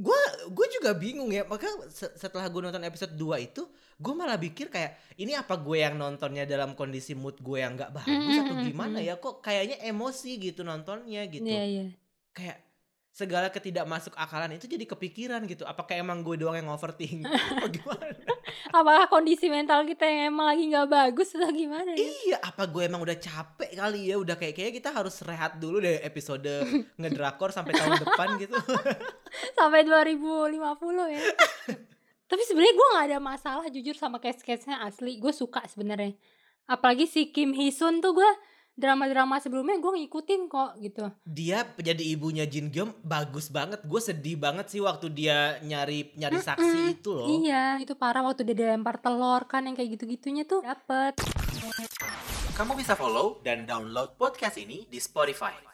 gue gue juga bingung ya maka setelah gue nonton episode 2 itu gue malah pikir kayak ini apa gue yang nontonnya dalam kondisi mood gue yang nggak bagus mm -hmm. atau gimana ya kok kayaknya emosi gitu nontonnya gitu yeah, yeah. kayak segala ketidak masuk akalan itu jadi kepikiran gitu. Apakah emang gue doang yang overthinking? Apa gimana? Apakah kondisi mental kita yang emang lagi nggak bagus atau gimana? Ya? Iya, apa gue emang udah capek kali ya? Udah kayak kayak kita harus rehat dulu deh episode ngedrakor sampai tahun depan gitu. sampai 2050 ya. Tapi sebenarnya gue nggak ada masalah jujur sama case-case-nya asli. Gue suka sebenarnya. Apalagi si Kim Hee Sun tuh gue drama-drama sebelumnya gue ngikutin kok gitu. Dia jadi ibunya Jin Gyum bagus banget. Gue sedih banget sih waktu dia nyari nyari saksi mm -mm. itu loh. Iya, itu parah waktu dia dilempar telur kan yang kayak gitu-gitunya tuh dapet. Kamu bisa follow dan download podcast ini di Spotify.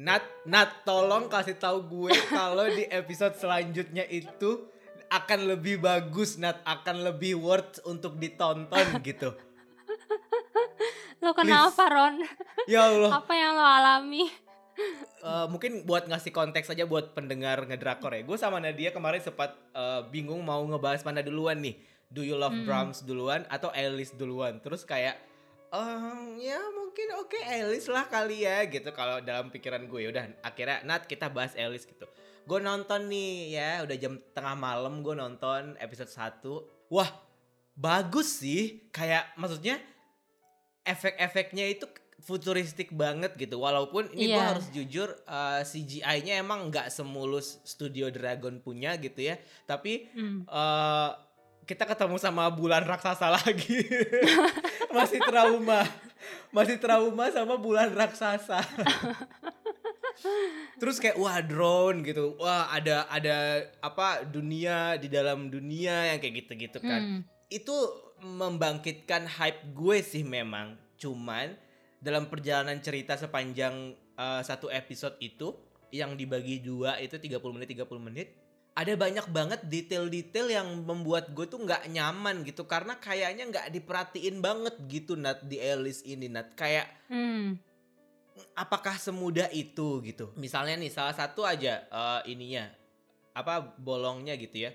Nat, Nat, tolong kasih tahu gue kalau di episode selanjutnya itu akan lebih bagus, Nat, akan lebih worth untuk ditonton gitu. Lo kenapa Ron? Ya Allah. Apa yang lo alami? Uh, mungkin buat ngasih konteks aja buat pendengar ngedrakor ya. Gue sama Nadia kemarin sempat uh, bingung mau ngebahas mana duluan nih. Do you love hmm. Brahms duluan atau Alice duluan? Terus kayak um, ya mungkin oke okay, Alice lah kali ya gitu kalau dalam pikiran gue. Udah akhirnya Nat kita bahas Alice gitu. Gue nonton nih ya udah jam tengah malam gue nonton episode 1. Wah bagus sih. Kayak maksudnya efek-efeknya itu futuristik banget gitu walaupun ini yeah. gue iya. harus jujur uh, eh, CGI-nya emang nggak semulus Studio Dragon punya gitu ya tapi mm. uh, kita ketemu sama bulan raksasa lagi masih trauma masih trauma sama bulan raksasa terus kayak wah drone gitu wah ada ada apa dunia di dalam dunia yang kayak gitu-gitu kan mm. itu membangkitkan hype gue sih memang. Cuman dalam perjalanan cerita sepanjang uh, satu episode itu yang dibagi dua itu 30 menit 30 menit ada banyak banget detail-detail yang membuat gue tuh nggak nyaman gitu. Karena kayaknya nggak diperhatiin banget gitu Nat di Alice ini Nat. Kayak hmm. apakah semudah itu gitu? Misalnya nih salah satu aja uh, ininya apa bolongnya gitu ya.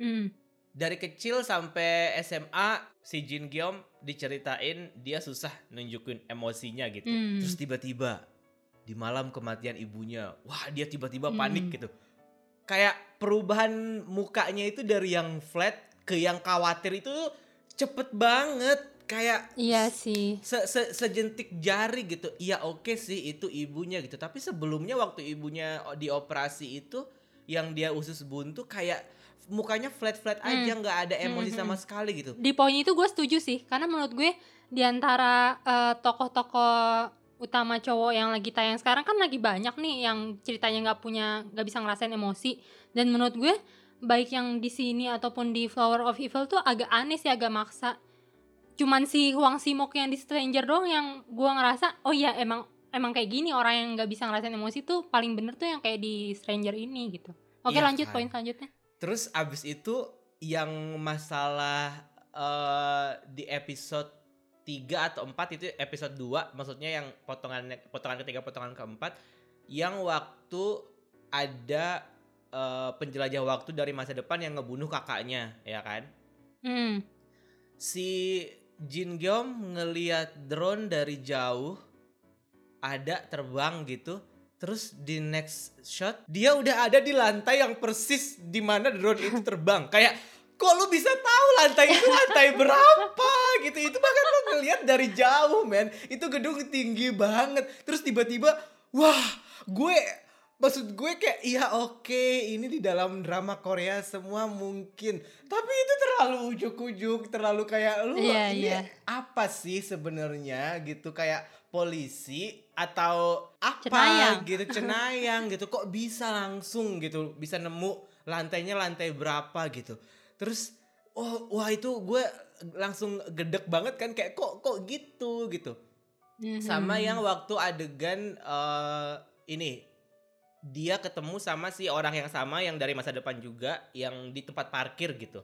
Hmm dari kecil sampai SMA si Jin Gyom diceritain dia susah nunjukin emosinya gitu. Hmm. Terus tiba-tiba di malam kematian ibunya, wah dia tiba-tiba hmm. panik gitu. Kayak perubahan mukanya itu dari yang flat ke yang khawatir itu cepet banget. Kayak Iya sih. Se -se Sejentik jari gitu. Iya oke okay sih itu ibunya gitu. Tapi sebelumnya waktu ibunya dioperasi itu yang dia usus buntu kayak mukanya flat-flat hmm. aja nggak ada emosi hmm, sama hmm. sekali gitu. Di poin itu gue setuju sih karena menurut gue di antara uh, tokoh-tokoh utama cowok yang lagi tayang sekarang kan lagi banyak nih yang ceritanya nggak punya nggak bisa ngerasain emosi dan menurut gue baik yang di sini ataupun di Flower of Evil tuh agak aneh sih agak maksa cuman si Huang Simok yang di Stranger dong yang gue ngerasa oh iya emang emang kayak gini orang yang nggak bisa ngerasain emosi tuh paling bener tuh yang kayak di Stranger ini gitu oke ya, lanjut kan. poin selanjutnya Terus abis itu yang masalah uh, di episode 3 atau 4 itu episode 2 maksudnya yang potongan potongan ketiga potongan keempat yang waktu ada uh, penjelajah waktu dari masa depan yang ngebunuh kakaknya ya kan hmm. si Jin Gyom ngeliat drone dari jauh ada terbang gitu Terus di next shot dia udah ada di lantai yang persis di mana drone itu terbang. Kayak kok lu bisa tahu lantai itu lantai berapa gitu. Itu bahkan lu ngeliat dari jauh, men. Itu gedung tinggi banget. Terus tiba-tiba wah, gue maksud gue kayak iya oke okay, ini di dalam drama Korea semua mungkin tapi itu terlalu ujuk-ujuk terlalu kayak lu yeah, ini yeah. apa sih sebenarnya gitu kayak polisi atau apa cenayang. gitu cenayang gitu kok bisa langsung gitu bisa nemu lantainya lantai berapa gitu terus oh wah itu gue langsung gedek banget kan kayak kok kok gitu gitu mm-hmm. sama yang waktu adegan uh, ini dia ketemu sama si orang yang sama yang dari masa depan juga yang di tempat parkir gitu.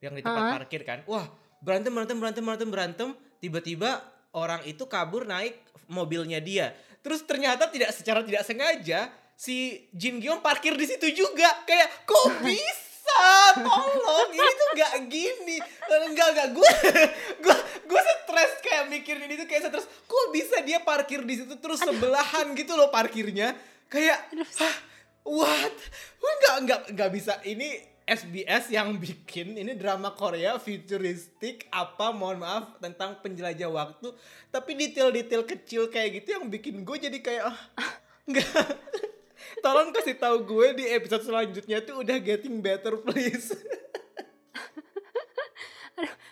Yang di tempat uh-huh. parkir kan. Wah berantem berantem berantem berantem berantem. Tiba-tiba orang itu kabur naik mobilnya dia. Terus ternyata tidak secara tidak sengaja si Jin Gyeong parkir di situ juga. Kayak kok bisa? Tolong ini tuh gak gini. Enggak enggak gue gue gue stres kayak mikirin ini tuh kayak stres. Kok bisa dia parkir di situ terus sebelahan gitu loh parkirnya kayak Hah, what? Nggak nggak nggak bisa. Ini SBS yang bikin ini drama Korea futuristik apa mohon maaf tentang penjelajah waktu. Tapi detail-detail kecil kayak gitu yang bikin gue jadi kayak ah, nggak. Tolong kasih tahu gue di episode selanjutnya tuh udah getting better please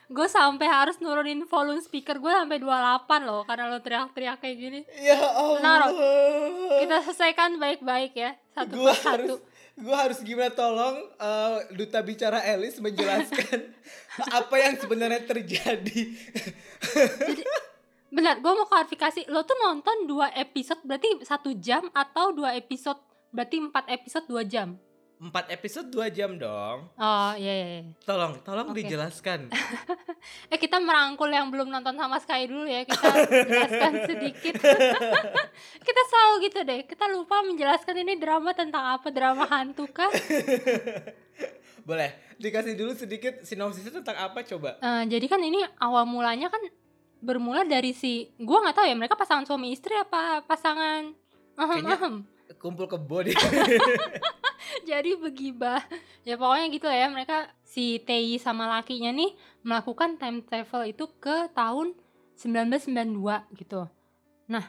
gue sampai harus nurunin volume speaker gue sampai 28 loh karena lo teriak-teriak kayak gini. Ya Allah. Nah, kita selesaikan baik-baik ya satu gue persatu. harus gue harus gimana tolong eh, duta bicara Elis menjelaskan apa yang sebenarnya terjadi. Benar gue mau klarifikasi. Lo tuh nonton dua episode berarti satu jam atau dua episode? Berarti empat episode dua jam empat episode dua jam dong. Oh iya iya, iya. tolong tolong Oke. dijelaskan. Eh kita merangkul yang belum nonton sama Sky dulu ya. Kita jelaskan sedikit. Kita selalu gitu deh. Kita lupa menjelaskan ini drama tentang apa. Drama hantu kah? Boleh dikasih dulu sedikit sinopsisnya tentang apa coba. Eh, jadi kan ini awal mulanya kan bermula dari si gua nggak tahu ya mereka pasangan suami istri apa pasangan? Ahem Kayaknya- ahem. kumpul kebo deh jadi begibah. Ya pokoknya gitu lah ya. Mereka si Tei sama lakinya nih melakukan time travel itu ke tahun 1992 gitu. Nah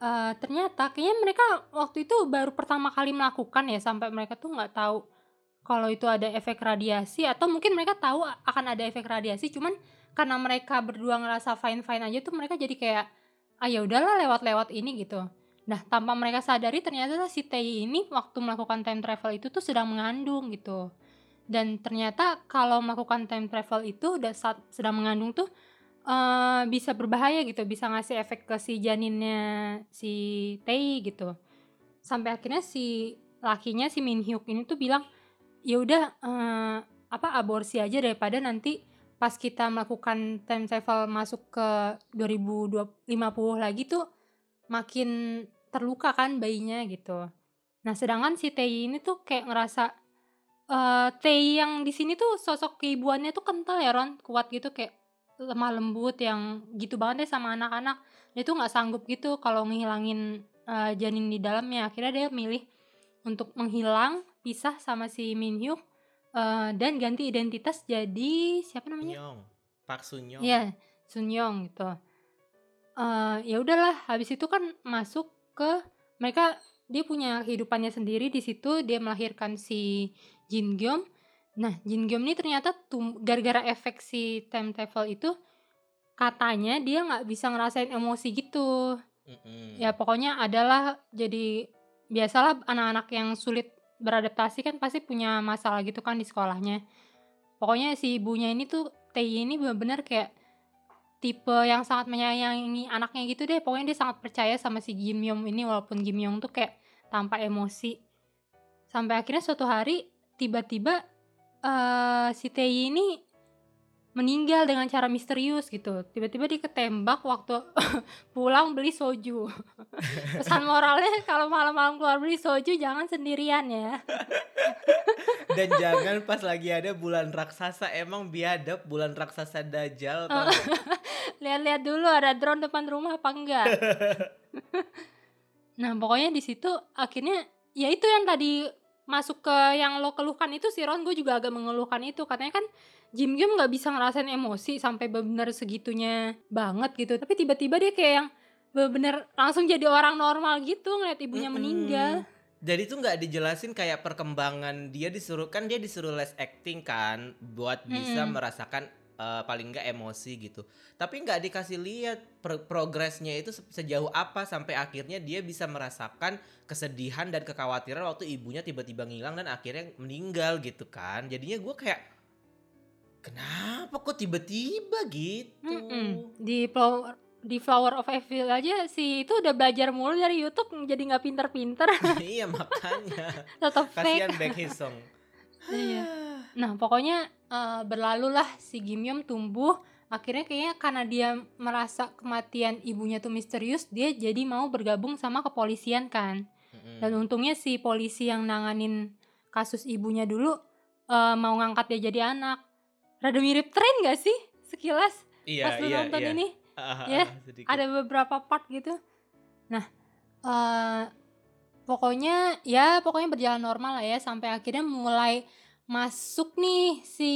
eh, ternyata kayaknya mereka waktu itu baru pertama kali melakukan ya sampai mereka tuh nggak tahu kalau itu ada efek radiasi atau mungkin mereka tahu akan ada efek radiasi cuman karena mereka berdua ngerasa fine fine aja tuh mereka jadi kayak ah ya udahlah lewat-lewat ini gitu Nah, tanpa mereka sadari ternyata si Tei ini waktu melakukan time travel itu tuh sedang mengandung gitu. Dan ternyata kalau melakukan time travel itu udah saat sedang mengandung tuh eh, bisa berbahaya gitu, bisa ngasih efek ke si janinnya si Tei gitu. Sampai akhirnya si lakinya si Min Hyuk ini tuh bilang, "Ya udah eh, apa aborsi aja daripada nanti pas kita melakukan time travel masuk ke 2050 lagi tuh makin terluka kan bayinya gitu. Nah, sedangkan si Tei ini tuh kayak ngerasa eh Tei yang di sini tuh sosok keibuannya tuh kental ya Ron, kuat gitu kayak lemah lembut yang gitu banget deh sama anak-anak. Dia tuh nggak sanggup gitu kalau ngehilangin eh, janin di dalamnya. Akhirnya dia milih untuk menghilang, pisah sama si Min Hyuk eh, dan ganti identitas jadi siapa namanya? Nyong Pak Sunyong Iya, Sun Young gitu. Eh ya udahlah, habis itu kan masuk ke mereka dia punya kehidupannya sendiri di situ, dia melahirkan si Jin Gyeom. Nah, Jin Gyeom ini ternyata gara-gara efek si time travel itu katanya dia nggak bisa ngerasain emosi gitu. Mm-mm. Ya pokoknya adalah jadi biasalah anak-anak yang sulit beradaptasi kan pasti punya masalah gitu kan di sekolahnya. Pokoknya si ibunya ini tuh Tei ini benar-benar kayak tipe yang sangat menyayangi anaknya gitu deh. Pokoknya dia sangat percaya sama si Kim Yong ini walaupun Kim Yong tuh kayak tanpa emosi. Sampai akhirnya suatu hari tiba-tiba eh si Tei ini meninggal dengan cara misterius gitu. Tiba-tiba dia ketembak waktu pulang beli soju. Pesan moralnya kalau malam-malam keluar beli soju jangan sendirian ya. Dan jangan pas lagi ada bulan raksasa emang biadab bulan raksasa tau nggak? Lihat-lihat dulu ada drone depan rumah apa enggak. nah, pokoknya di situ akhirnya ya itu yang tadi masuk ke yang lo keluhkan itu si Ron gue juga agak mengeluhkan itu katanya kan Jim Gyeom nggak bisa ngerasain emosi sampai benar segitunya banget gitu tapi tiba-tiba dia kayak yang bener-bener langsung jadi orang normal gitu ngeliat ibunya Mm-mm. meninggal Jadi tuh nggak dijelasin kayak perkembangan dia disuruh kan dia disuruh les acting kan buat bisa Mm-mm. merasakan eh, paling nggak emosi gitu. Tapi nggak dikasih lihat pro- progresnya itu se- sejauh apa sampai akhirnya dia bisa merasakan kesedihan dan kekhawatiran waktu ibunya tiba-tiba ngilang dan akhirnya meninggal gitu kan. Jadinya gue kayak kenapa kok tiba-tiba gitu? Mm-mm. di flower di Flower of Evil aja sih itu udah belajar mulu dari YouTube jadi nggak pinter-pinter iya makanya. tetap Kasihan Baek Hee-sung. Iya. Nah, pokoknya eh, berlalulah si Gimyom tumbuh. Akhirnya kayaknya karena dia merasa kematian ibunya tuh misterius, dia jadi mau bergabung sama kepolisian kan. Dan untungnya si polisi yang nanganin kasus ibunya dulu eh, mau ngangkat dia jadi anak. Rada mirip tren gak sih sekilas iya, pas lu iya, nonton iya. ini? Ah, ah, ya, ah, sedikit. Ada beberapa part gitu. Nah, eh pokoknya ya pokoknya berjalan normal lah ya sampai akhirnya mulai masuk nih si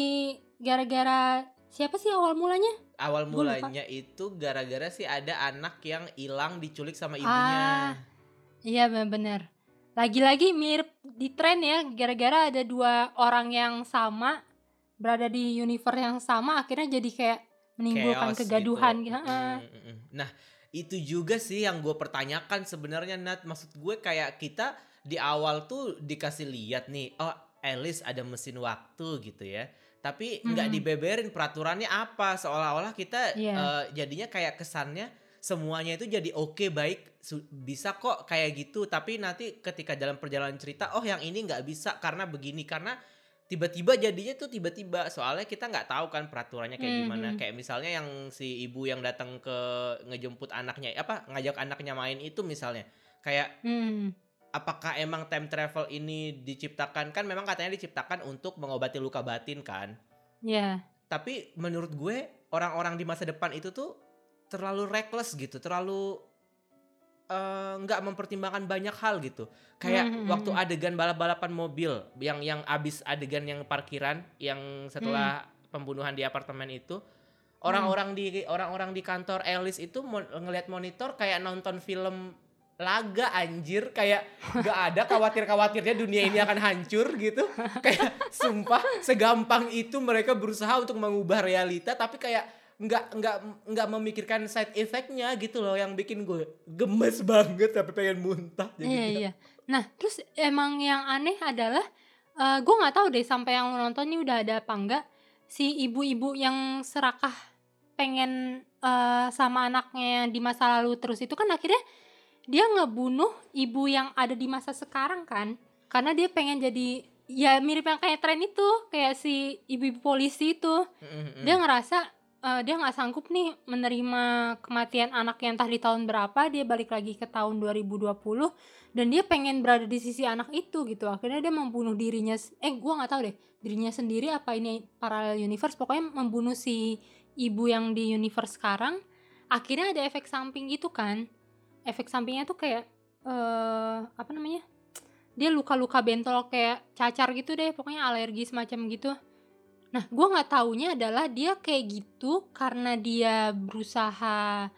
gara-gara siapa sih awal mulanya? awal mulanya itu gara-gara sih ada anak yang hilang diculik sama Ah, ibunya. Iya bener-bener. Lagi-lagi mirip di tren ya, gara-gara ada dua orang yang sama berada di universe yang sama, akhirnya jadi kayak menimbulkan Chaos kegaduhan gitu. gitu. Nah, itu juga sih yang gue pertanyakan sebenarnya Nat. Maksud gue kayak kita di awal tuh dikasih lihat nih, oh Alice ada mesin waktu gitu ya. Tapi nggak Hmm. dibeberin peraturannya apa, seolah-olah kita Iya. eh, jadinya kayak kesannya semuanya itu jadi oke baik su- bisa kok kayak gitu tapi nanti ketika dalam perjalanan cerita oh yang ini nggak bisa karena begini karena tiba-tiba jadinya tuh tiba-tiba soalnya kita nggak tahu kan peraturannya kayak gimana Mhm. kayak misalnya yang si ibu yang datang ke ngejemput anaknya apa ngajak anaknya main itu misalnya kayak Hmm. apakah emang time travel ini diciptakan kan memang katanya diciptakan untuk mengobati luka batin kan Ya. tapi menurut gue orang-orang di masa depan itu tuh terlalu reckless gitu terlalu eh, nggak mempertimbangkan banyak hal gitu kayak Hmm, hmm, waktu hmm. adegan balap-balapan mobil yang yang abis adegan yang parkiran yang setelah Hmm. pembunuhan di apartemen itu orang-orang di orang-orang di kantor Alice itu mo- ngelihat monitor kayak nonton film laga anjir kayak nggak ada khawatir-khawatirnya dunia ini akan hancur gitu kayak sumpah segampang itu mereka berusaha untuk mengubah realita tapi kayak nggak nggak nggak memikirkan side effectnya gitu loh yang bikin gue gemes banget sampai pengen muntah Iya jadinya. iya. Nah terus emang yang aneh adalah eh gue nggak tahu deh sampai yang lu nonton ini udah ada apa enggak si ibu-ibu yang serakah pengen eh, sama anaknya di masa lalu terus itu kan akhirnya dia ngebunuh ibu yang ada di masa sekarang kan karena dia pengen jadi ya mirip yang kayak tren itu kayak si ibu-ibu polisi itu Mm-mm. dia ngerasa eh, dia nggak sanggup nih menerima kematian anak yang entah di tahun berapa dia balik lagi ke tahun 2020 dan dia pengen berada di sisi anak itu gitu. Akhirnya dia membunuh dirinya eh gua nggak tahu deh dirinya sendiri apa ini parallel universe pokoknya membunuh si ibu yang di universe sekarang. Akhirnya ada efek samping gitu kan. Efek sampingnya tuh kayak eh apa namanya dia luka-luka bentol kayak cacar gitu deh pokoknya alergi semacam gitu Nah, gue nggak taunya adalah dia kayak gitu karena dia berusaha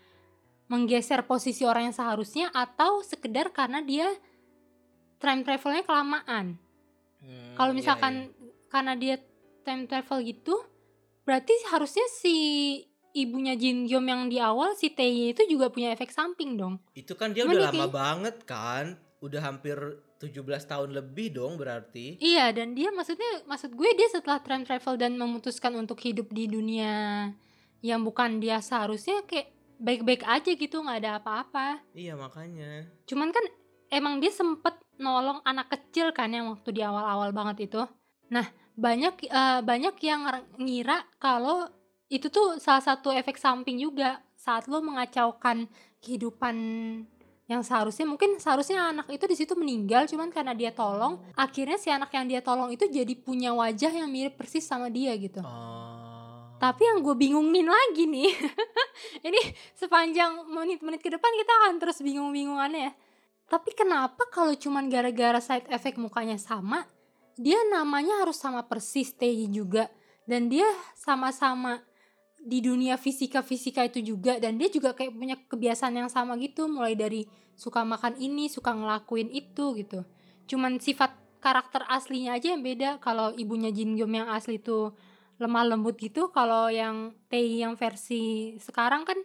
menggeser posisi orang yang seharusnya atau sekedar karena dia time travelnya kelamaan. Hmm, Kalau iya, misalkan iya. karena dia time travel gitu, berarti harusnya si ibunya Jin Gyom yang di awal si Tae itu juga punya efek samping dong. itu kan dia Cuman udah dia lama kayak- banget kan udah hampir 17 tahun lebih dong berarti Iya, dan dia maksudnya maksud gue dia setelah time travel dan memutuskan untuk hidup di dunia yang bukan dia seharusnya kayak baik-baik aja gitu, nggak ada apa-apa. iya makanya Cuman kan emang dia sempet nolong anak kecil kan yang waktu di awal-awal banget itu. Nah, banyak eh, banyak yang ngira kalau itu tuh salah satu efek samping juga saat lo mengacaukan kehidupan yang seharusnya mungkin seharusnya anak itu di situ meninggal cuman karena dia tolong akhirnya si anak yang dia tolong itu jadi punya wajah yang mirip persis sama dia gitu. oh Tapi yang gue bingungin lagi nih, ini sepanjang menit-menit ke depan kita akan terus bingung-bingungannya ya. Tapi kenapa kalau cuman gara-gara side effect mukanya sama, dia namanya harus sama persis Tae juga. Dan dia sama-sama di dunia fisika-fisika itu juga. Dan dia juga kayak punya kebiasaan yang sama gitu, mulai dari suka makan ini, suka ngelakuin itu gitu. Cuman sifat karakter aslinya aja yang beda. Kalau ibunya Jin Gyum yang asli tuh lemah lembut gitu kalau yang Tae yang versi sekarang kan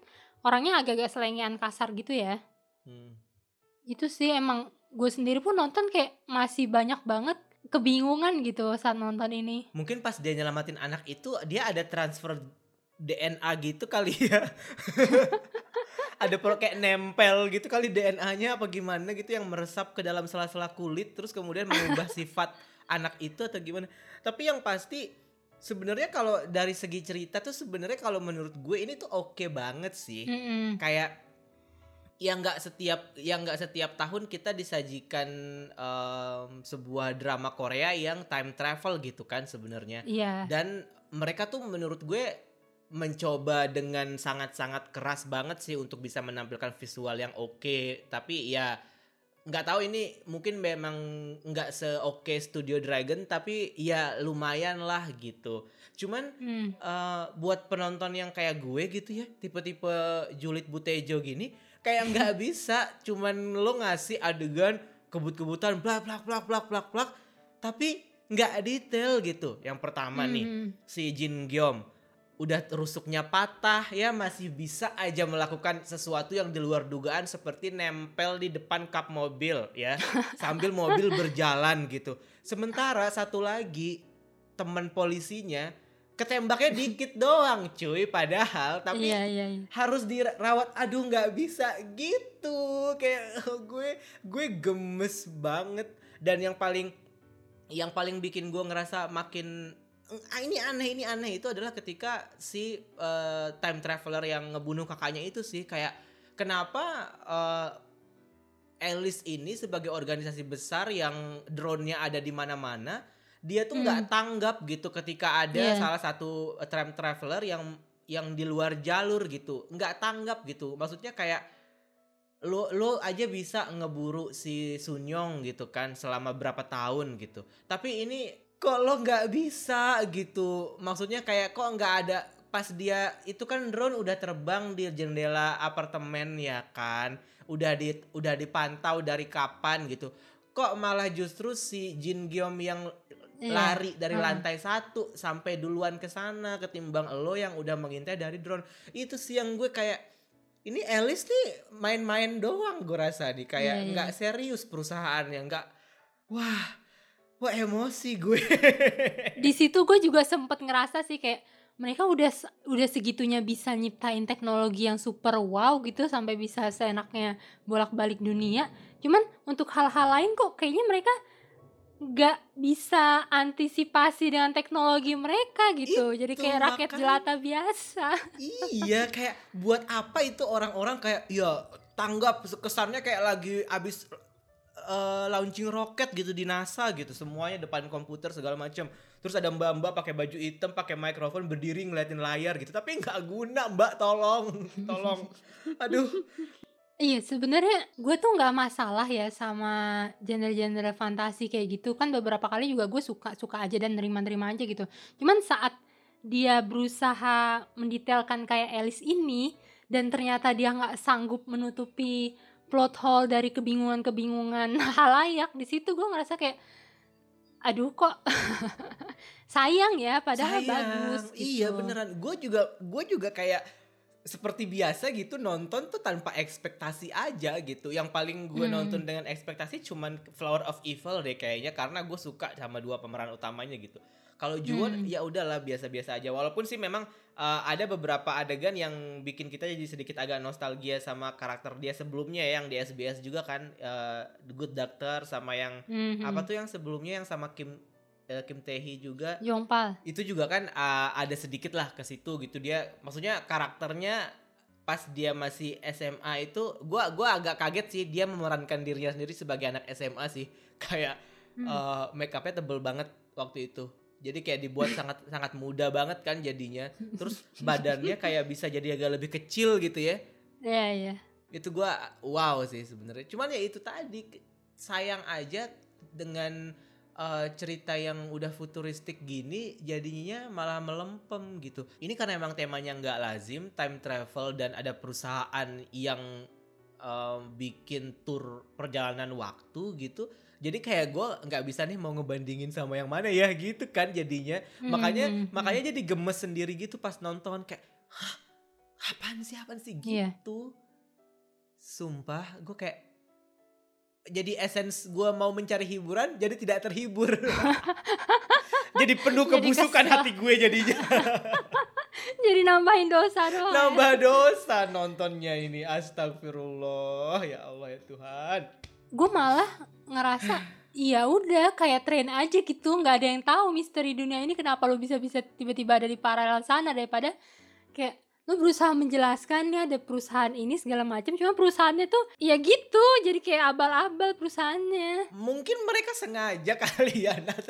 orangnya agak-agak selengean kasar gitu ya Hmm. itu sih emang gue sendiri pun nonton kayak masih banyak banget kebingungan gitu saat nonton ini mungkin pas dia nyelamatin anak itu dia ada transfer DNA gitu kali ya ada pro kayak nempel gitu kali DNA-nya apa gimana gitu yang meresap ke dalam sela-sela kulit terus kemudian mengubah sifat anak itu atau gimana tapi yang pasti sebenarnya kalau dari segi cerita tuh sebenarnya kalau menurut gue ini tuh oke banget sih Mm-mm. kayak yang nggak setiap yang nggak setiap tahun kita disajikan em, sebuah drama Korea yang time travel gitu kan sebenarnya Iya. dan mereka tuh menurut gue mencoba dengan sangat-sangat keras banget sih untuk bisa menampilkan visual yang oke. Tapi ya nggak tahu ini mungkin memang nggak se-oke Studio Dragon tapi ya lumayan lah gitu. Cuman Hmm. eh, buat penonton yang kayak gue gitu ya tipe-tipe Julid Butejo gini kayak nggak bisa. Cuman lo ngasih adegan kebut-kebutan blak blak blak blak blak blak tapi nggak detail gitu. Yang pertama nih Hmm. si Jin Gyom udah rusuknya patah ya masih bisa aja melakukan sesuatu yang di luar dugaan seperti nempel di depan kap mobil ya. Sambil mobil berjalan gitu. Sementara satu lagi teman polisinya ketembaknya dikit doang cuy padahal tapi Iya, iya, iya. harus dirawat. Aduh nggak bisa. Gitu. Kayak gue gue gemes banget. Dan yang paling yang paling bikin gue ngerasa makin "Ah, ini aneh ini aneh. Itu adalah ketika si eh, time traveler yang ngebunuh kakaknya itu sih kayak kenapa eh, Alice ini sebagai organisasi besar yang drone-nya ada di mana-mana dia tuh nggak tanggap gitu ketika ada Iya. salah satu time traveler yang yang di luar jalur gitu. Nggak tanggap gitu. Maksudnya kayak lo lo aja bisa ngeburu si Sunyong gitu kan selama berapa tahun gitu. Tapi ini kok lo nggak bisa gitu maksudnya kayak kok nggak ada pas dia itu kan drone udah terbang di jendela apartemen ya kan udah di udah dipantau dari kapan gitu kok malah justru si Jin Gyom yang Iya. lari dari Heeh. lantai satu sampai duluan ke sana ketimbang lo yang udah mengintai dari drone itu sih yang gue kayak ini Alice nih main-main doang gue rasa nih kayak Iya, iya. nggak serius perusahaannya nggak wah wah emosi gue Di situ gue juga sempet ngerasa sih kayak mereka udah udah segitunya bisa nyiptain teknologi yang super wow gitu sampai bisa seenaknya bolak-balik dunia. Cuman untuk hal-hal lain kok kayaknya mereka nggak bisa antisipasi dengan teknologi mereka gitu. Jadi Itu, kayak rakyat makanya. jelata biasa. iya kayak buat apa itu orang-orang kayak ya tanggap kesannya kayak lagi abis eh, launching roket gitu di NASA gitu. Semuanya depan komputer segala macam terus ada mbak-mbak pakai baju hitam pakai mikrofon berdiri ngeliatin layar gitu. Tapi nggak guna mbak. Tolong tolong. Aduh. Iya sebenarnya gue tuh nggak masalah ya sama genre-genre fantasi kayak gitu. Kan beberapa kali juga gue suka suka aja dan nerima-nerima aja gitu. Cuman saat dia berusaha mendetailkan kayak Alice ini dan ternyata dia nggak sanggup menutupi plot hole dari kebingungan-kebingungan halayak di situ gue ngerasa kayak aduh kok sayang ya padahal Sayang. bagus iya gitu. beneran gue juga gue juga kayak seperti biasa gitu nonton tuh tanpa ekspektasi aja gitu yang paling gue Hmm. nonton dengan ekspektasi cuman Flower of Evil deh kayaknya karena gue suka sama dua pemeran utamanya gitu kalau Juwon Hmm. ya udahlah biasa-biasa aja walaupun sih memang uh, ada beberapa adegan yang bikin kita jadi sedikit agak nostalgia sama karakter dia sebelumnya ya, yang di SBS juga kan uh, The Good Doctor sama yang Mhm. apa tuh yang sebelumnya yang sama Kim uh, Kim Tae-hee juga. Yongpal itu juga kan uh, ada sedikit lah ke situ gitu. Dia maksudnya karakternya pas dia masih SMA itu gua gua agak kaget sih dia memerankan dirinya sendiri sebagai anak SMA sih. Kayak Hmm. uh, make upnya tebel banget waktu itu jadi kayak dibuat sangat sangat muda banget kan jadinya. Terus badannya kayak bisa jadi agak lebih kecil gitu ya. Iya iya. Itu gua wow sih sebenarnya. Cuman ya itu tadi sayang aja dengan uh, cerita yang udah futuristik gini jadinya malah melempem gitu. Ini karena emang temanya nggak lazim time travel dan ada perusahaan yang um, bikin tour perjalanan waktu gitu jadi kayak gue nggak bisa nih mau ngebandingin sama yang mana ya gitu kan jadinya makanya Mhm. makanya jadi gemes sendiri gitu pas nonton kayak hah apaan sih apaan sih Iya. gitu sumpah gue kayak jadi essence gue mau mencari hiburan jadi tidak terhibur jadi penuh Jadi kebusukan kesel. hati gue jadinya jadi nambahin dosa doang ya. nambah dosa nontonnya ini astagfirullah ya Allah ya Tuhan gue malah ngerasa ya udah kayak tren aja gitu nggak ada yang tahu misteri dunia ini kenapa lo bisa bisa tiba-tiba ada di paralel sana daripada kayak lu berusaha menjelaskan nih ada perusahaan ini segala macam cuma perusahaannya tuh ya gitu jadi kayak abal-abal perusahaannya Mungkin mereka sengaja kali ya Nat,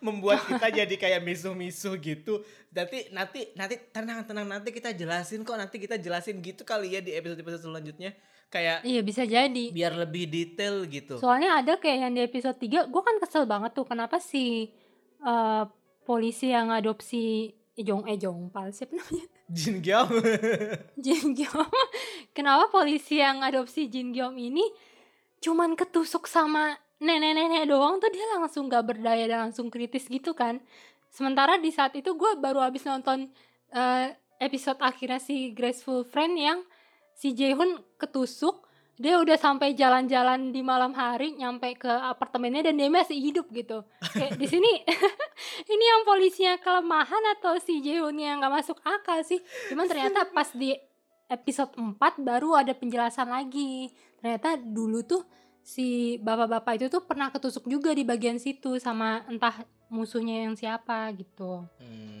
membuat kita jadi kayak misuh-misuh gitu. Nanti nanti nanti tenang tenang nanti kita jelasin kok nanti kita jelasin gitu kali ya di episode-episode selanjutnya. Kayak iya bisa jadi biar lebih detail gitu. soalnya ada kayak yang di episode 3 gue kan kesel banget tuh kenapa si eh, polisi yang adopsi Ejong Ejong Pal siapa namanya Jin Gyam. Jin Gyom kenapa polisi yang adopsi Jin Gyom ini cuman ketusuk sama nenek-nenek doang tuh? Dia langsung gak berdaya dan langsung kritis gitu kan? Sementara di saat itu gue baru habis nonton eh, episode akhirnya si Graceful Friend yang si Jaehoon ketusuk dia udah sampai jalan-jalan di malam hari nyampe ke apartemennya dan dia masih hidup gitu. Kayak di sini ini yang polisinya kelemahan atau si Jaehoon yang nggak masuk akal sih? Cuman ternyata pas di episode 4 baru ada penjelasan lagi. Ternyata dulu tuh si bapak-bapak itu tuh pernah ketusuk juga di bagian situ sama entah musuhnya yang siapa gitu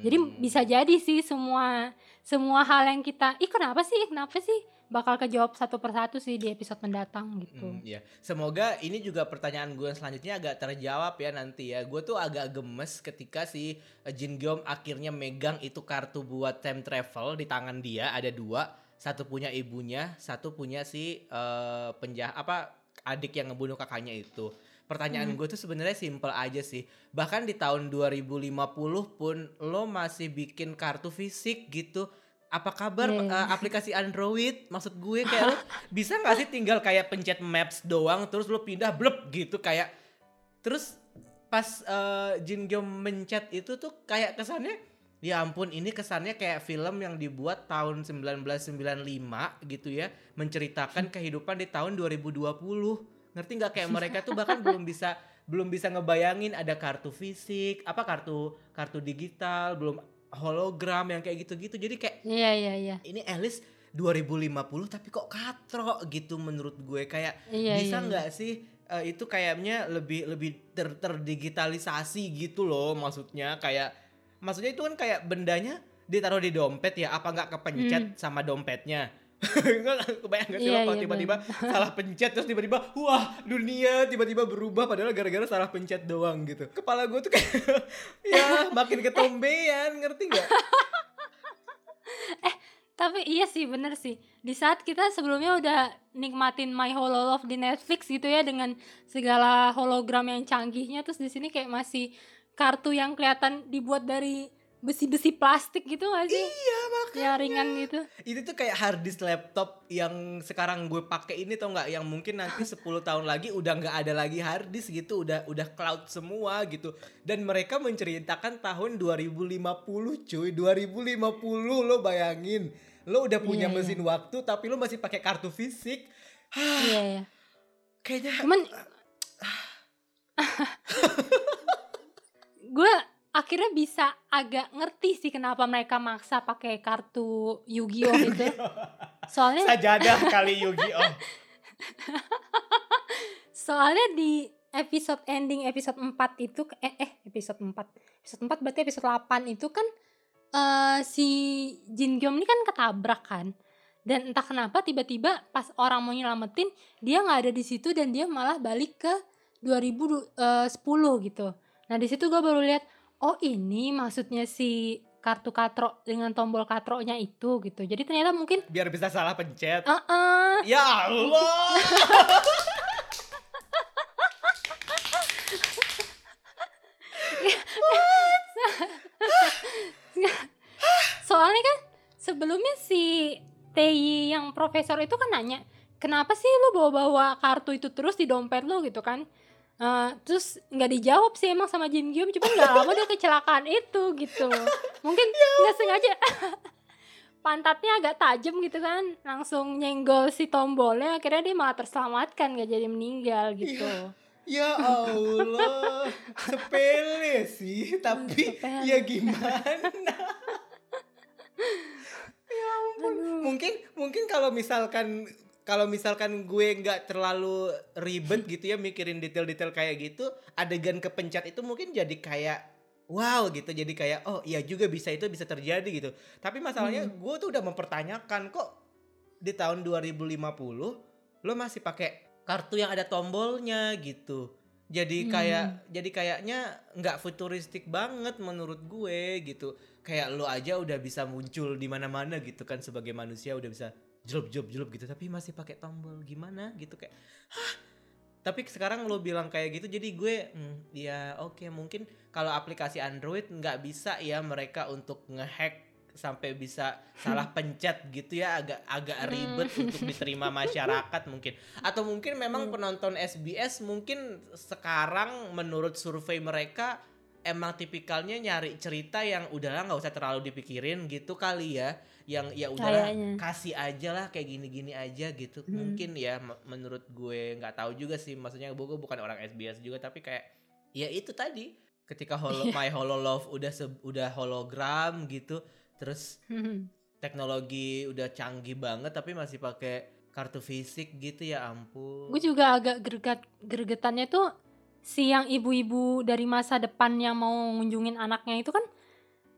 jadi Hmm. bisa jadi sih semua semua hal yang kita ih kenapa sih kenapa sih bakal kejawab satu persatu sih di episode mendatang gitu Hmm, ya. Semoga ini juga pertanyaan gue selanjutnya agak terjawab ya nanti ya. Gue tuh agak gemes ketika si eh, Jin Gyom akhirnya megang itu kartu buat time travel di tangan dia ada dua, satu punya ibunya, satu punya si eh, penjah apa adik yang ngebunuh kakaknya itu. Pertanyaan Hmm. gue tuh sebenarnya simple aja sih. Bahkan di tahun 2050 pun lo masih bikin kartu fisik gitu. Apa kabar Iya. eh, aplikasi Android? Maksud gue kayak lo bisa gak sih tinggal kayak pencet maps doang terus lo pindah blep gitu kayak terus pas eh, Jin Gyom mencet itu tuh kayak kesannya ya ampun ini kesannya kayak film yang dibuat tahun 1995 gitu ya menceritakan kehidupan di tahun 2020 ngerti nggak? Kayak mereka tuh bahkan belum bisa belum bisa ngebayangin ada kartu fisik apa kartu kartu digital belum hologram yang kayak gitu-gitu. Jadi kayak iya iya iya. ini Alice 2050 tapi kok katro gitu menurut gue. Kayak iya bisa iya, iya. nggak sih eh, itu kayaknya lebih lebih ter terdigitalisasi gitu loh maksudnya. Kayak maksudnya itu kan kayak bendanya ditaruh di dompet ya apa nggak kepencet sama dompetnya kebayang gak sih lo kalau iya, tiba-tiba salah pencet terus tiba-tiba wah dunia tiba-tiba berubah padahal gara-gara salah pencet doang gitu. Kepala gue tuh kayak ya makin ketombean ngerti nggak? Tapi iya sih bener sih. Di saat kita sebelumnya udah nikmatin My Hololove di Netflix gitu ya Dengan segala hologram yang canggihnya Terus di sini kayak masih kartu yang kelihatan dibuat dari besi-besi plastik gitu gak sih? iya makanya. Ya ringan gitu. Itu tuh kayak hard disk laptop yang sekarang gue pakai ini tau nggak? Yang mungkin nanti 10 tahun lagi udah nggak ada lagi hard disk gitu. Udah udah cloud semua gitu. Dan mereka menceritakan tahun 2050 cuy. 2050 lo bayangin. Lo udah punya Iya, iya. mesin waktu tapi lo masih pakai kartu fisik. Iya ya kayaknya Cuman Gue akhirnya bisa agak ngerti sih kenapa mereka maksa pakai kartu Yu-Gi-Oh gitu Soalnya sajadah kali Yu-Gi-Oh Soalnya di episode ending episode 4 itu eh, eh episode 4. Episode 4 berarti episode 8 itu kan eh si Jin Gyom ini kan ketabrak kan. Dan entah kenapa tiba-tiba pas orang mau nyelamatin dia nggak ada di situ dan dia malah balik ke 2010 gitu. Nah, di situ gue baru lihat oh ini maksudnya si kartu katro dengan tombol katronya itu gitu. Jadi ternyata mungkin biar bisa salah pencet eh eh, ya Allah Soalnya kan sebelumnya si Tei yang profesor itu kan nanya, kenapa sih lu bawa-bawa kartu itu terus di dompet lu gitu kan? Eh, terus nggak dijawab sih emang sama Jin Gyum, cuma nggak lama dia kecelakaan itu gitu. Mungkin nggak sengaja pantatnya agak tajam gitu kan, langsung nyenggol si tombolnya, akhirnya dia malah terselamatkan nggak jadi meninggal gitu. Ya Allah, sepele sih, tapi Sepele. ya gimana? Aduh. Mungkin mungkin kalau misalkan kalau misalkan gue nggak terlalu ribet gitu ya mikirin detail-detail kayak gitu, adegan kepencet itu mungkin jadi kayak wow gitu jadi kayak oh iya juga bisa itu bisa terjadi gitu tapi masalahnya Hmm. gue tuh udah mempertanyakan kok di tahun 2050 lo masih pakai kartu yang ada tombolnya gitu jadi Hmm. kayak jadi kayaknya nggak futuristik banget menurut gue gitu kayak lo aja udah bisa muncul di mana-mana gitu kan sebagai manusia udah bisa jelup jelup jelup gitu tapi masih pakai tombol gimana gitu kayak hah tapi sekarang lo bilang kayak gitu jadi gue hmm, ya oke mungkin kalau aplikasi Android nggak bisa ya mereka untuk ngehack sampai bisa salah pencet gitu ya agak agak Hmm. ribet untuk diterima masyarakat mungkin atau mungkin memang Hmm. penonton SBS mungkin sekarang menurut survei mereka emang tipikalnya nyari cerita yang udahlah nggak usah terlalu dipikirin gitu kali ya. Yang ya udahlah Kayaknya. kasih aja lah kayak gini-gini aja gitu. Hmm. mungkin ya menurut gue nggak tahu juga sih. Maksudnya gue bukan orang SBS juga tapi kayak ya itu tadi. Ketika holo, my hololove udah se- udah hologram gitu terus teknologi udah canggih banget tapi masih pakai kartu fisik gitu ya ampun. Gue juga agak greget gregetannya tuh si yang ibu-ibu dari masa depan yang mau ngunjungin anaknya itu kan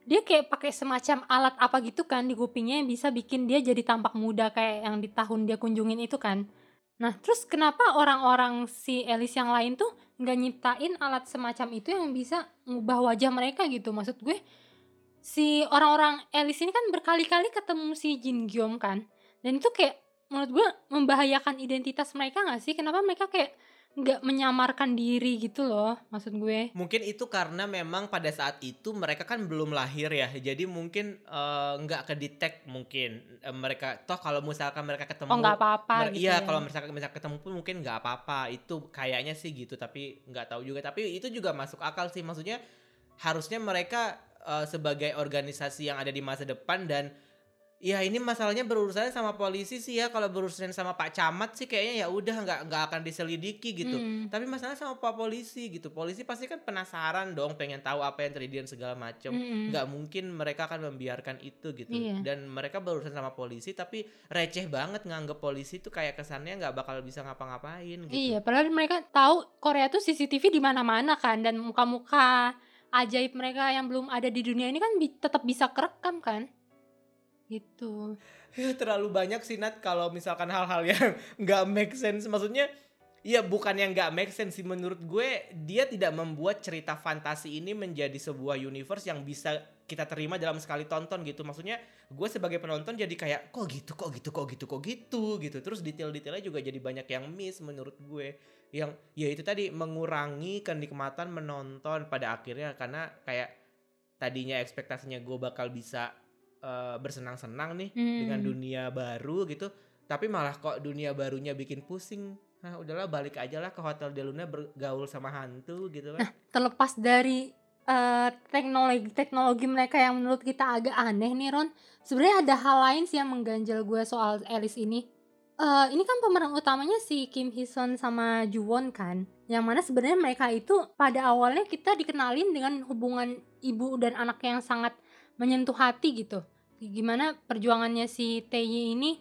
dia kayak pakai semacam alat apa gitu kan di kupingnya yang bisa bikin dia jadi tampak muda kayak yang di tahun dia kunjungin itu kan. Nah terus kenapa orang-orang si Elis yang lain tuh nggak nyiptain alat semacam itu yang bisa ngubah wajah mereka gitu? Maksud gue si orang-orang Elis ini kan berkali-kali ketemu si Jin Gyom kan? Dan itu kayak menurut gue membahayakan identitas mereka nggak sih? Kenapa mereka kayak nggak menyamarkan diri gitu loh maksud gue Mungkin itu karena memang pada saat itu mereka kan belum lahir ya, jadi mungkin eh, nggak kedetek mungkin Eh, mereka. Toh kalau misalkan mereka ketemu, oh nggak apa-apa gitu iya ya. kalau misalkan misalkan ketemu pun mungkin nggak apa-apa. Itu kayaknya sih gitu, tapi nggak tahu juga. Tapi itu juga masuk akal sih, maksudnya harusnya mereka eh, sebagai organisasi yang ada di masa depan dan Ya ini masalahnya berurusan sama polisi sih ya kalau berurusan sama Pak Camat sih kayaknya ya udah nggak nggak akan diselidiki gitu. Hmm. Tapi masalahnya sama Pak Polisi gitu. Polisi pasti kan penasaran dong, pengen tahu apa yang terjadi dan segala macam. Mm-mm. Nggak mungkin mereka akan membiarkan itu gitu. Iya. Dan mereka berurusan sama polisi tapi receh banget nganggep polisi tuh kayak kesannya nggak bakal bisa ngapa-ngapain gitu. Iya, padahal mereka tahu Korea tuh CCTV di mana-mana kan dan muka-muka ajaib mereka yang belum ada di dunia ini kan bi- tetap bisa kerekam kan? Gitu. Ya, terlalu banyak sih Nat kalau misalkan hal-hal yang nggak make sense. Maksudnya ya bukan yang nggak make sense sih menurut gue dia tidak membuat cerita fantasi ini menjadi sebuah universe yang bisa kita terima dalam sekali tonton gitu. Maksudnya gue sebagai penonton jadi kayak kok gitu kok gitu kok gitu kok gitu gitu. Terus detail-detailnya juga jadi banyak yang miss menurut gue. Yang ya itu tadi mengurangi kenikmatan menonton pada akhirnya karena kayak tadinya ekspektasinya gue bakal bisa eh, bersenang-senang nih Hmm. dengan dunia baru gitu tapi malah kok dunia barunya bikin pusing Hah, udahlah balik aja lah ke hotel de Luna bergaul sama hantu gitu kan Terlepas dari eh, teknologi teknologi mereka yang menurut kita agak aneh nih Ron, sebenarnya ada hal lain sih yang mengganjal gue soal Alice ini. Eh, ini kan pemeran utamanya si Kim Hee Sun sama Ju Won kan, yang mana sebenarnya mereka itu pada awalnya kita dikenalin dengan hubungan ibu dan anak yang sangat menyentuh hati gitu. Gimana perjuangannya si Tae ini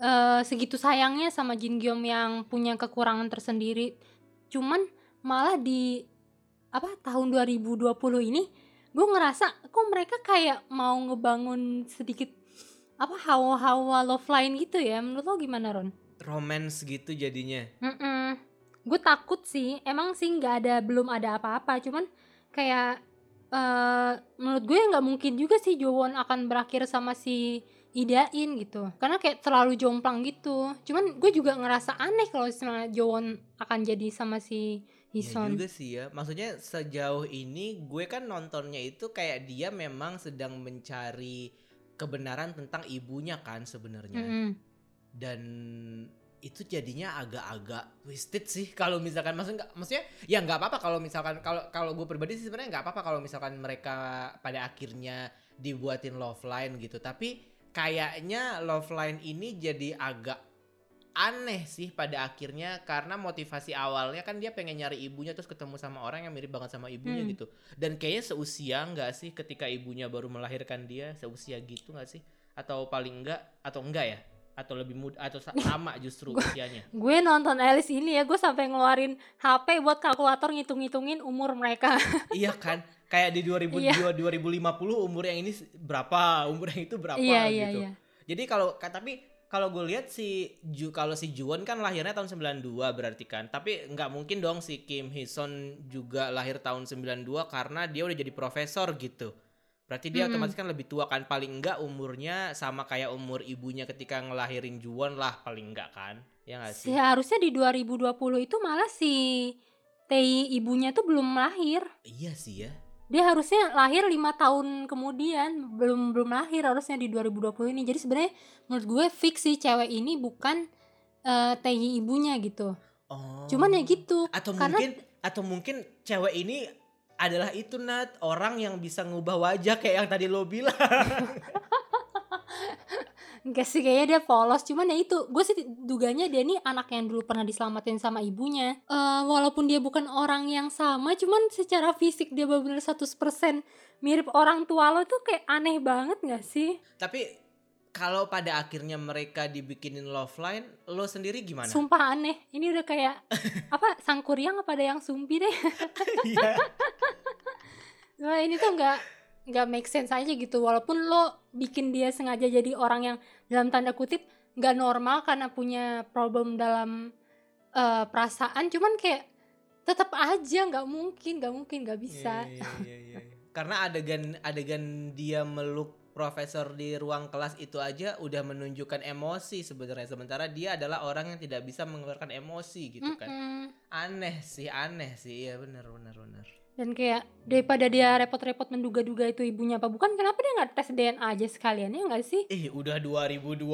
eh, segitu sayangnya sama Jin Gyom yang punya kekurangan tersendiri. Cuman malah di apa tahun 2020 ini gue ngerasa kok mereka kayak mau ngebangun sedikit apa hawa-hawa love line gitu ya. Menurut lo gimana Ron? romance gitu jadinya. Gue takut sih. Emang sih nggak ada belum ada apa-apa. Cuman kayak eh menurut gue nggak mungkin juga sih Jowon akan berakhir sama si Idain gitu. Karena kayak terlalu jomplang gitu. Cuman gue juga ngerasa aneh kalau misalnya Jowon akan jadi sama si Ya Hison juga sih ya. Maksudnya sejauh ini gue kan nontonnya itu kayak dia memang sedang mencari kebenaran tentang ibunya kan sebenarnya. Mm-mm. dan itu jadinya agak-agak twisted sih kalau misalkan maksudnya maksudnya ya nggak apa-apa kalau misalkan kalau kalau gue pribadi sih sebenarnya nggak apa-apa kalau misalkan mereka pada akhirnya dibuatin love line gitu. Tapi kayaknya love line ini jadi agak aneh sih pada akhirnya karena motivasi awalnya kan dia pengen nyari ibunya terus ketemu sama orang yang mirip banget sama ibunya Hmm. gitu. Dan kayaknya seusia nggak sih ketika ibunya baru melahirkan dia seusia gitu nggak sih? Atau paling enggak atau enggak ya atau lebih muda atau sa- sama justru usianya? gue nonton Alice ini ya gue sampai ngeluarin HP buat kalkulator ngitung-ngitungin umur mereka. Iya kan? Kayak di 2000 Iya. 2050 umur yang ini berapa? Umur yang itu berapa iya iya gitu. iya. Jadi kalau ka- tapi kalau gue lihat si Ju kalau si Juwon kan lahirnya tahun 92 berarti kan. Tapi nggak mungkin dong si Kim Hee-sun juga lahir tahun 92 karena dia udah jadi profesor gitu berarti dia Mm-mm. otomatis kan lebih tua kan? Paling enggak umurnya sama kayak umur ibunya ketika ngelahirin Juwon lah paling enggak kan? Ya nggak sih? Seharusnya di 2020 itu malah si Tei ibunya tuh belum lahir. Iya sih ya. Dia harusnya lahir lima tahun kemudian belum belum lahir harusnya di 2020 ini. Jadi sebenarnya menurut gue fix sih cewek ini bukan eh Tei ibunya gitu. Oh. Cuman ya gitu atau karena- mungkin atau mungkin cewek ini adalah itu Nat. Orang yang bisa ngubah wajah kayak yang tadi lo bilang. Enggak sih kayaknya dia polos. Cuman ya itu Gue sih duganya dia nih anak yang dulu pernah diselamatin sama ibunya. Eh Walaupun dia bukan orang yang sama Cuman secara fisik dia benar-benar 100% mirip orang tua lo tuh kayak aneh banget gak sih? Tapi kalau pada akhirnya mereka dibikinin love line, lo sendiri gimana? Sumpah aneh Ini udah kayak Apa Sangkuriang apa ada yang sumpi deh Iya. Wah ini tuh nggak nggak make sense aja gitu walaupun lo bikin dia sengaja jadi orang yang dalam tanda kutip nggak normal karena punya problem dalam eh, perasaan cuman kayak tetap aja nggak mungkin nggak mungkin nggak bisa Iya, iya, iya, iya. Karena adegan adegan dia meluk profesor di ruang kelas itu aja udah menunjukkan emosi sebenarnya sementara dia adalah orang yang tidak bisa mengeluarkan emosi gitu kan. Mm-mm. Aneh sih, aneh sih. Iya benar benar benar. dan kayak daripada dia repot-repot menduga-duga itu ibunya apa bukan kenapa dia nggak tes DNA aja sekalian ya nggak sih Eh, udah 2020,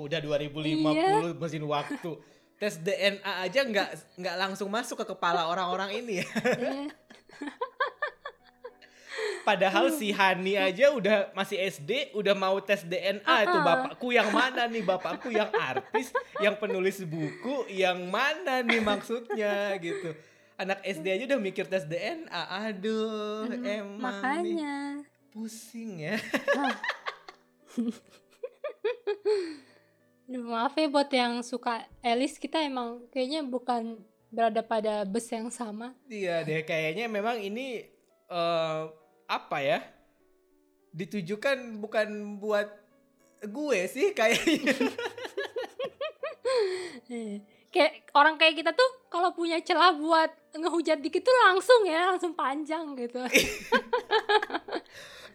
udah 2050 Iya. mesin waktu. Tes DNA aja nggak nggak langsung masuk ke kepala orang-orang ini ya. Padahal si Hani aja udah masih SD, udah mau tes DNA itu Ah. bapakku yang mana nih? Bapakku yang artis, yang penulis buku, yang mana nih maksudnya gitu. Anak SD aja udah mikir tes DNA. Aduh, Aduh, emang nih makanya pusing ya. Maaf ya buat yang suka Alice kita emang kayaknya bukan berada pada bus yang sama Iya deh, kayaknya memang ini eh apa ya? Ditujukan bukan buat gue sih kayaknya. Kayak orang kayak kita tuh kalau punya celah buat ngehujat dikit tuh langsung ya langsung panjang gitu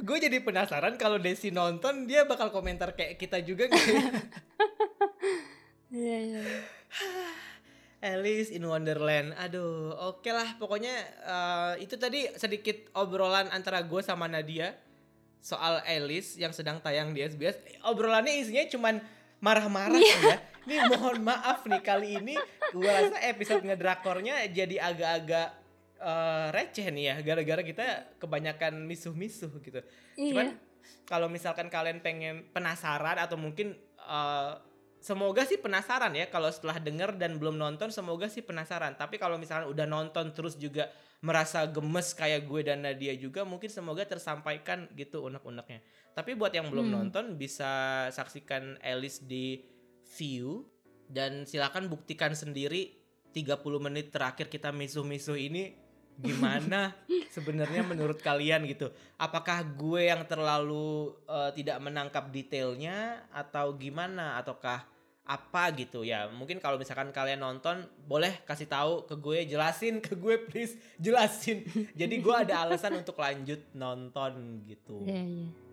gue jadi penasaran kalau Desi nonton dia bakal komentar kayak kita juga nggak ya? Iya, iya. Alice in Wonderland. Aduh, oke lah pokoknya eh, itu tadi sedikit obrolan antara gue sama Nadia soal Alice yang sedang tayang di SBS. Obrolannya isinya cuman marah-marah sih ya. Nih mohon maaf nih kali ini gue rasa episode ngedrakornya jadi agak-agak eh, receh nih ya gara-gara kita kebanyakan misuh-misuh gitu. Cuman iya kalau misalkan kalian pengen penasaran atau mungkin eh, semoga sih penasaran ya kalau setelah denger dan belum nonton semoga sih penasaran. Tapi kalau misalkan udah nonton terus juga merasa gemes kayak gue dan Nadia juga mungkin semoga tersampaikan gitu unek-uneknya. Tapi buat yang belum Hmm. nonton bisa saksikan Alice di View dan silakan buktikan sendiri 30 menit terakhir kita misuh-misuh ini gimana sebenarnya menurut kalian gitu apakah gue yang terlalu eh, tidak menangkap detailnya atau gimana ataukah apa gitu ya. Mungkin kalau misalkan kalian nonton boleh kasih tahu ke gue jelasin ke gue please jelasin. Jadi gue ada alasan untuk lanjut nonton gitu. Iya iya